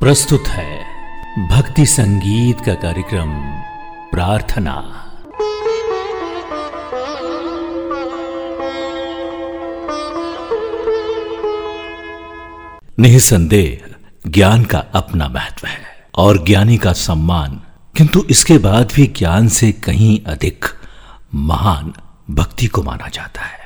प्रस्तुत है भक्ति संगीत का कार्यक्रम प्रार्थना। निसंदेह ज्ञान का अपना महत्व है और ज्ञानी का सम्मान, किंतु इसके बाद भी ज्ञान से कहीं अधिक महान भक्ति को माना जाता है।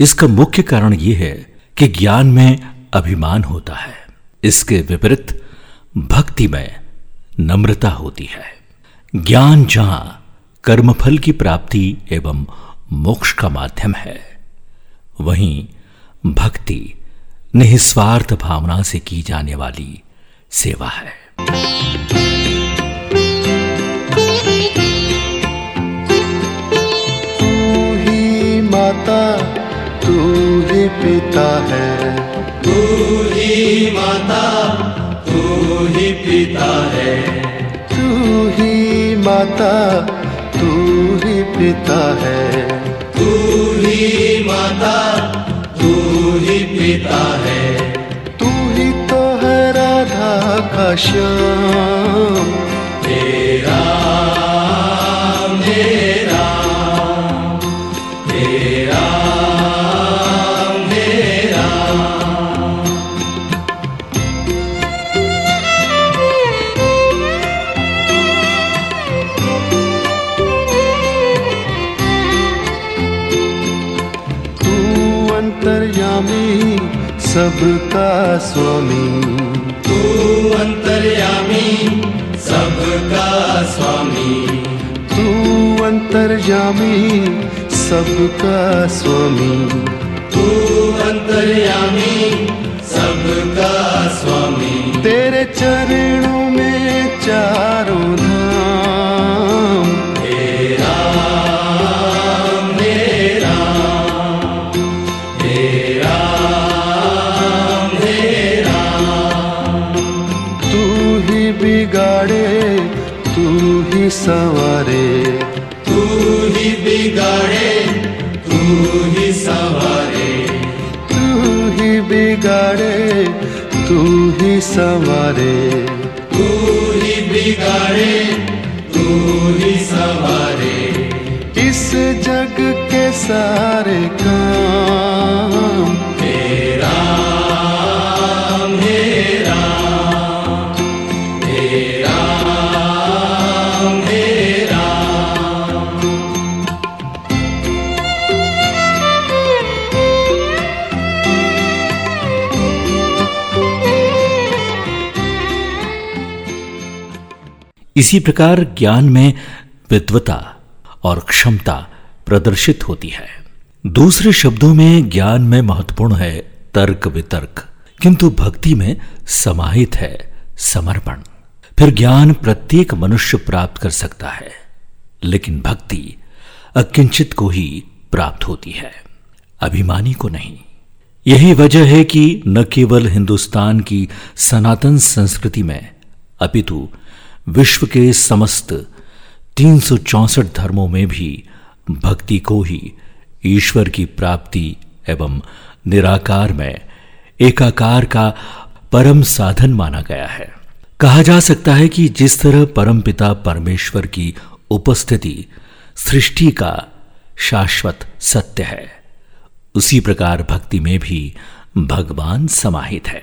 इसका मुख्य कारण यह है कि ज्ञान में अभिमान होता है। इसके विपरीत भक्ति में नम्रता होती है। ज्ञान जहाँ कर्मफल की प्राप्ति एवं मोक्ष का माध्यम है, वहीं भक्ति निस्वार्थ भावना से की जाने वाली सेवा है माता ही पिता है। तू ही माता तू ही पिता है। तू ही माता तू ही पिता है। तू ही माता तू ही पिता है। तू ही तो है राधा का श्याम। सबका स्वामी। तू अंतर्यामी सबका स्वामी। तू अंतर्यामी सबका स्वामी। तू अंतर्यामी सबका स्वामी। तेरे चरणों में चारों तू ही सवारे। तू ही बिगाड़े तू ही सवारे। तू ही बिगाड़े तू ही सवारे। तू ही बिगाड़े तू ही सवारे। इस जग के सारे काम इसी प्रकार ज्ञान में विद्वता और क्षमता प्रदर्शित होती है। दूसरे शब्दों में ज्ञान में महत्वपूर्ण है तर्क वितर्क, किंतु भक्ति में समाहित है समर्पण। फिर ज्ञान प्रत्येक मनुष्य प्राप्त कर सकता है, लेकिन भक्ति अकिंचित को ही प्राप्त होती है, अभिमानी को नहीं। यही वजह है कि न केवल हिंदुस्तान की सनातन संस्कृति में, अपितु विश्व के समस्त तीन सौ चौंसठ धर्मों में भी भक्ति को ही ईश्वर की प्राप्ति एवं निराकार में एकाकार का परम साधन माना गया है। कहा जा सकता है कि जिस तरह परमपिता परमेश्वर की उपस्थिति सृष्टि का शाश्वत सत्य है, उसी प्रकार भक्ति में भी भगवान समाहित है।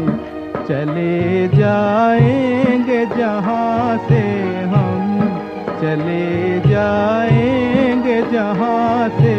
चले जाएँगे जहाँ से हम। चले जाएँगे जहाँ से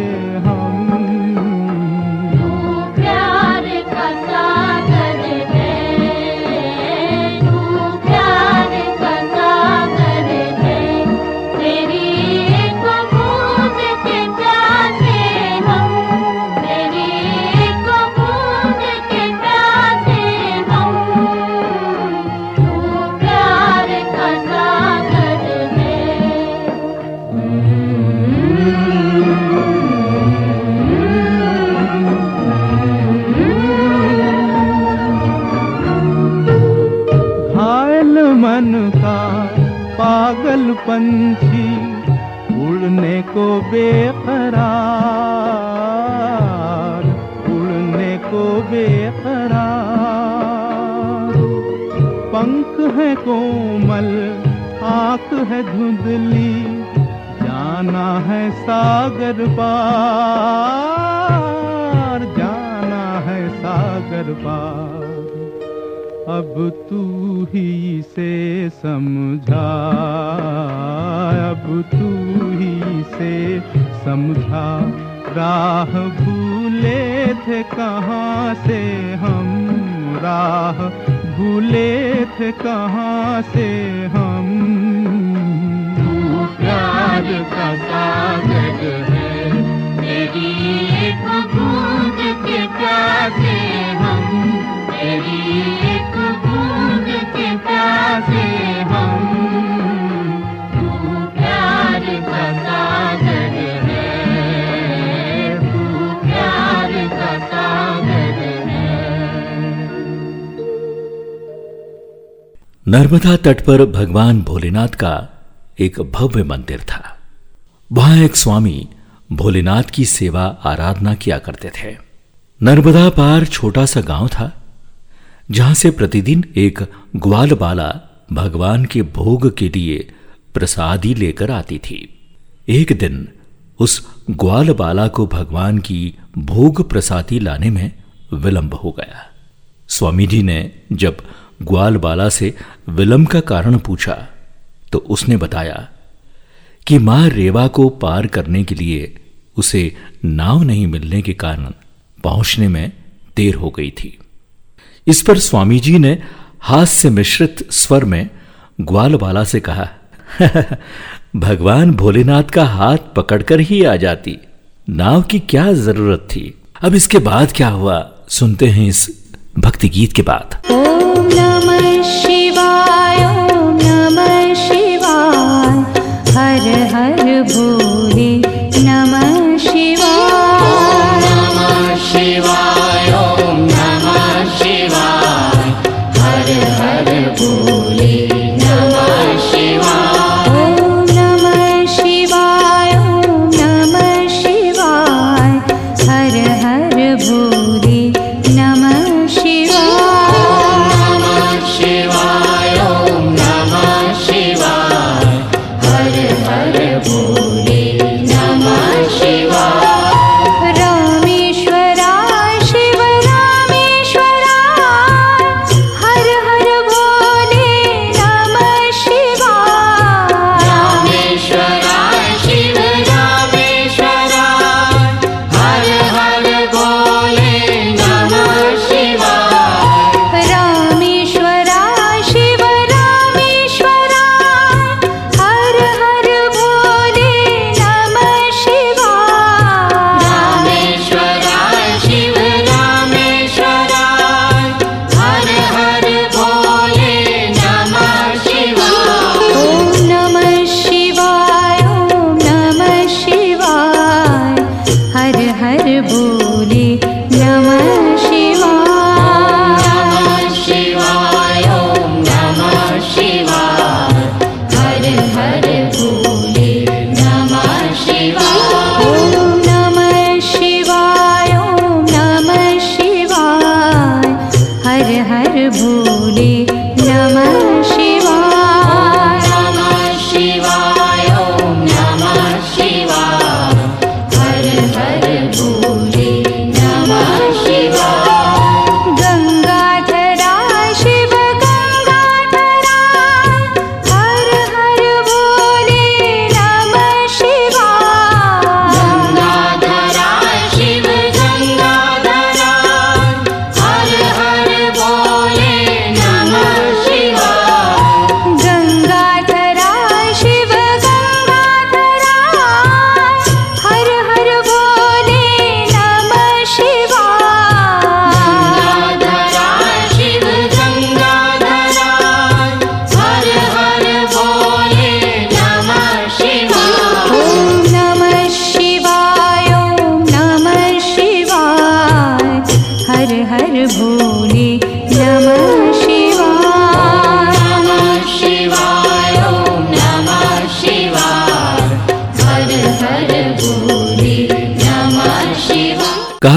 पंछी उड़ने को बेकरार उड़ने को बेकरार पंख है कोमल, आँख है धुंधली, जाना है सागर पार, जाना है सागर पार। अब तू ही से समझा, अब तू ही से समझा। राह भूले थे कहाँ से हम? राह भूले थे कहाँ से हम? तू प्यार का सागर नर्मदा तट पर भगवान भोलेनाथ का एक भव्य मंदिर था। वहाँ एक स्वामी भोलेनाथ की सेवा आराधना किया करते थे। नर्मदा पार छोटा सा गाँव था, जहाँ से प्रतिदिन एक ग्वाल बाला भगवान के भोग के लिए प्रसादी लेकर आती थी। एक दिन उस ग्वाल बाला को भगवान की भोग प्रसादी लाने में विलंब हो गया। स्वामी जी ने जब ग्वाल बाला से विलंब का कारण पूछा तो उसने बताया कि माँ रेवा को पार करने के लिए उसे नाव नहीं मिलने के कारण पहुँचने में देर हो गई थी। इस पर स्वामी जी ने हास्य मिश्रित स्वर में ग्वाल बाला से कहा, भगवान भोलेनाथ का हाथ पकड़कर ही आ जाती, नाव की क्या ज़रूरत थी? अब इसके बाद क्या हुआ? सुनते हैं इस भक्ति गीत के बाद।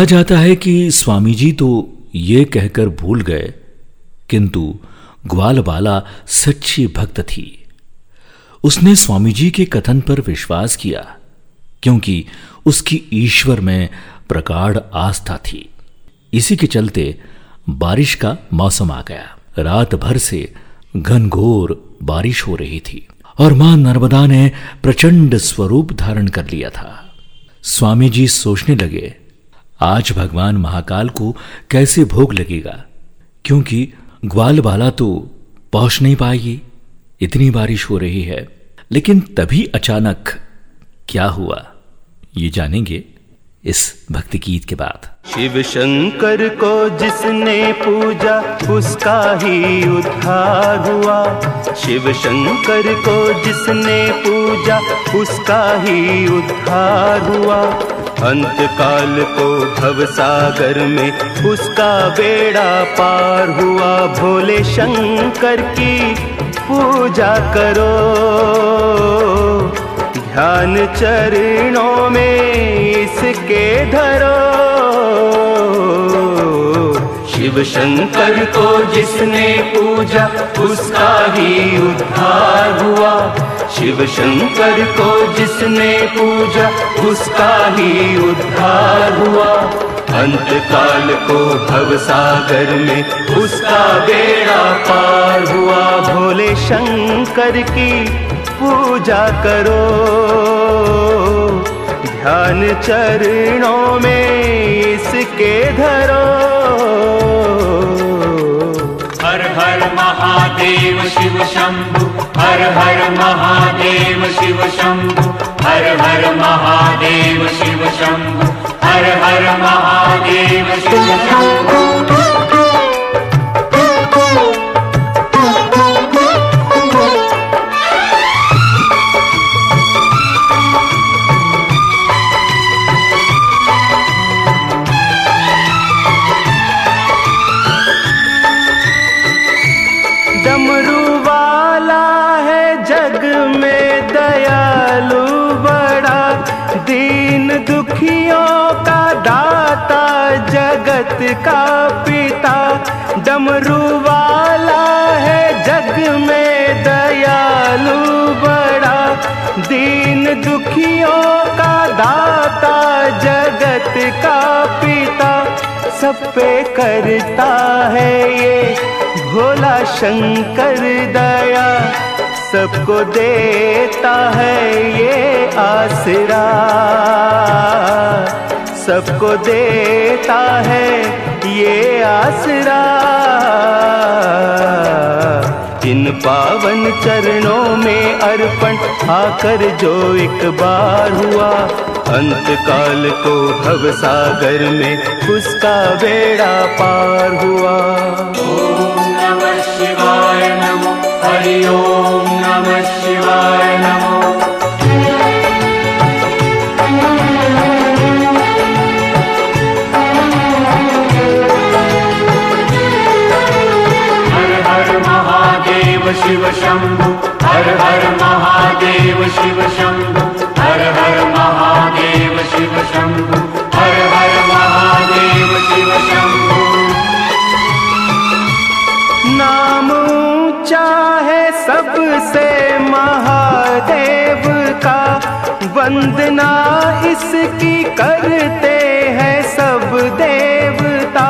जाता है कि स्वामी जी तो ये कहकर भूल गए, किंतु ग्वाल बाला सच्ची भक्त थी। उसने स्वामी जी के कथन पर विश्वास किया, क्योंकि उसकी ईश्वर में प्रगाढ़ आस्था थी। इसी के चलते बारिश का मौसम आ गया। रात भर से घनघोर बारिश हो रही थी, और माँ नर्मदा ने प्रचंड स्वरूप धारण कर लिया था। स्वामी जी सोचने लगे आज भगवान महाकाल को कैसे भोग लगेगा? क्योंकि ग्वाल बाला तो पहुँच नहीं पाएगी। इतनी बारिश हो रही है। लेकिन तभी अचानक क्या हुआ? ये जानेंगे इस भक्ति गीत के बाद। शिव शंकर को जिसने पूजा, उसका ही उद्धार हुआ। शिव शंकर को जिसने पूजा, उसका ही उद्धार हुआ। अंत काल को भव सागर में उसका बेड़ा पार हुआ। भोले शंकर की पूजा करो। ध्यान चरणों में इसके धरो। शिव शंकर को जिसने पूजा, उसका ही उद्धार हुआ। शिव शंकर को जिसने पूजा, उसका ही उद्धार हुआ। अंत काल को भव सागर में उसका बेड़ा पार हुआ। भोले शंकर की पूजा करो। ध्यान चरणों में इसके धरो। हर हर महादेव शिव शंभु। हर हर महादेव शिव शंभु। हर हर महादेव शिव शंभु। हर हर महादेव शिव शंभु दीन दुखियों का दाता, जगत का पिता। सब पे करता है ये भोला शंकर दया। सबको देता है ये आसरा। सबको देता है ये आसरा। इन पावन चरणों में अर्पण आकर जो एक बार हुआ अंत काल को भव सागर में उसका बेड़ा पार हुआ। ओम नमः शिवाय नमो, हरि ओम नमः शिवाय शिव शंभु, हर हर महादेव शिव शंभु, हर हर महादेव शिव शंभु, हर हर महादेव शिव शंभु। नाम ऊँचा है सबसे महादेव का, वंदना इसकी करते हैं सब देवता।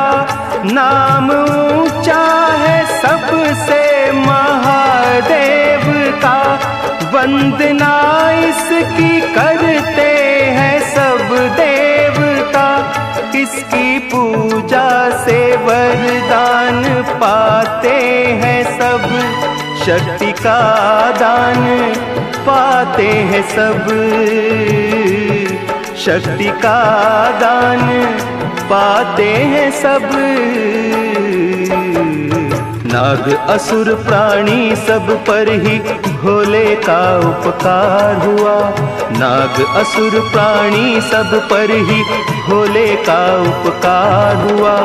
नाम ऊँचा है सबसे का वंदना इसकी करते हैं सब देवता। इसकी पूजा से वरदान पाते हैं सब। शक्ति का दान पाते हैं सब। शक्ति का दान पाते हैं सब। नाग असुर प्राणी सब पर ही भोले का उपकार हुआ। नाग, असुर, प्राणी सब पर ही भोले का उपकार हुआ।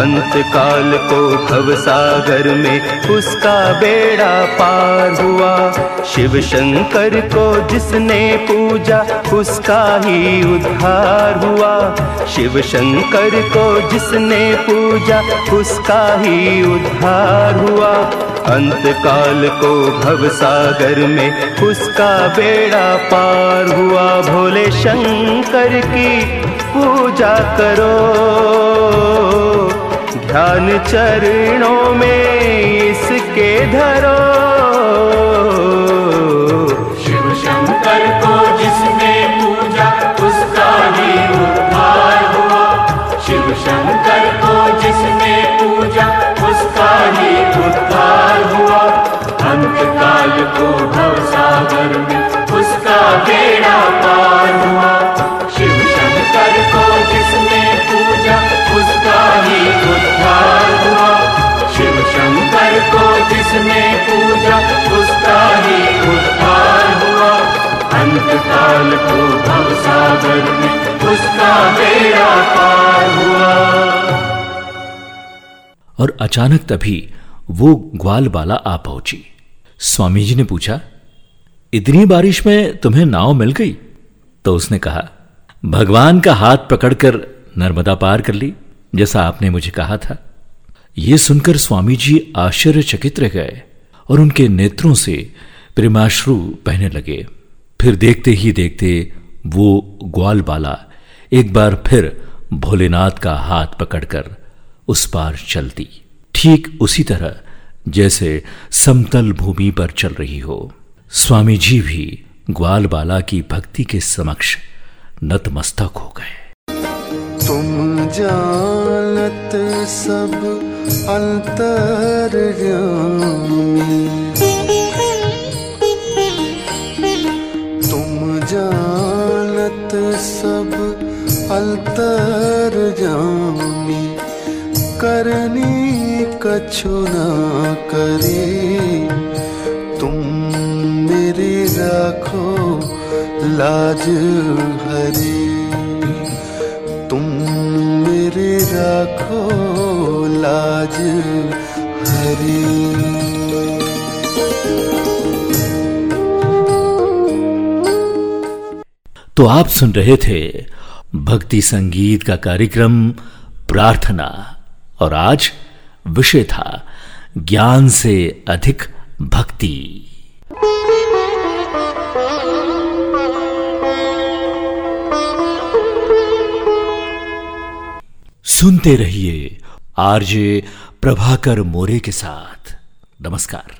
अंत काल को भव सागर में उसका बेड़ा पार हुआ। शिव शंकर को जिसने पूजा, उसका ही उद्धार हुआ। शिव शंकर को जिसने पूजा, उसका ही उद्धार हुआ। अंत काल को भव सागर में उसका बेड़ा पार हुआ। भोले शंकर की पूजा करो। ध्यान चरणों में इसके धरो। को भव सागर में, उसका बेड़ा पार हुआ। शिव शंकर को जिसने पूजा, उसका ही उद्धार हुआ। शिव शंकर को जिसने पूजा, उसका ही उद्धार हुआ। अंत काल को भव सागर में, उसका बेड़ा पार हुआ। और अचानक तभी वो ग्वाल बाला आ पहुँची। स्वामी जी ने पूछा, इतनी बारिश में तुम्हें नाव मिल गई? तो उसने कहा, भगवान का हाथ पकड़कर नर्मदा पार कर ली, जैसा आपने मुझे कहा था। यह सुनकर स्वामी जी आश्चर्यचकित रह गए और उनके नेत्रों से प्रेमाश्रु बहने लगे। फिर देखते ही देखते वो ग्वाल बाला एक बार फिर भोलेनाथ का हाथ पकड़कर उस पार चलती। ठीक उसी तरह जैसे समतल भूमि पर चल रही हो। स्वामी जी भी ग्वाल बाला की भक्ति के समक्ष नतमस्तक हो गए। तुम जानत सब अंतर तुम जानत सब अंतर जामी करनी कछु ना करे। तुम मेरी राखो लाज हरी तुम मेरे राखो लाज हरी तो आप सुन रहे थे भक्ति संगीत का कार्यक्रम प्रार्थना। और आज विषय था ज्ञान से अधिक भक्ति। सुनते रहिए आरजे प्रभाकर मोरे के साथ। नमस्कार।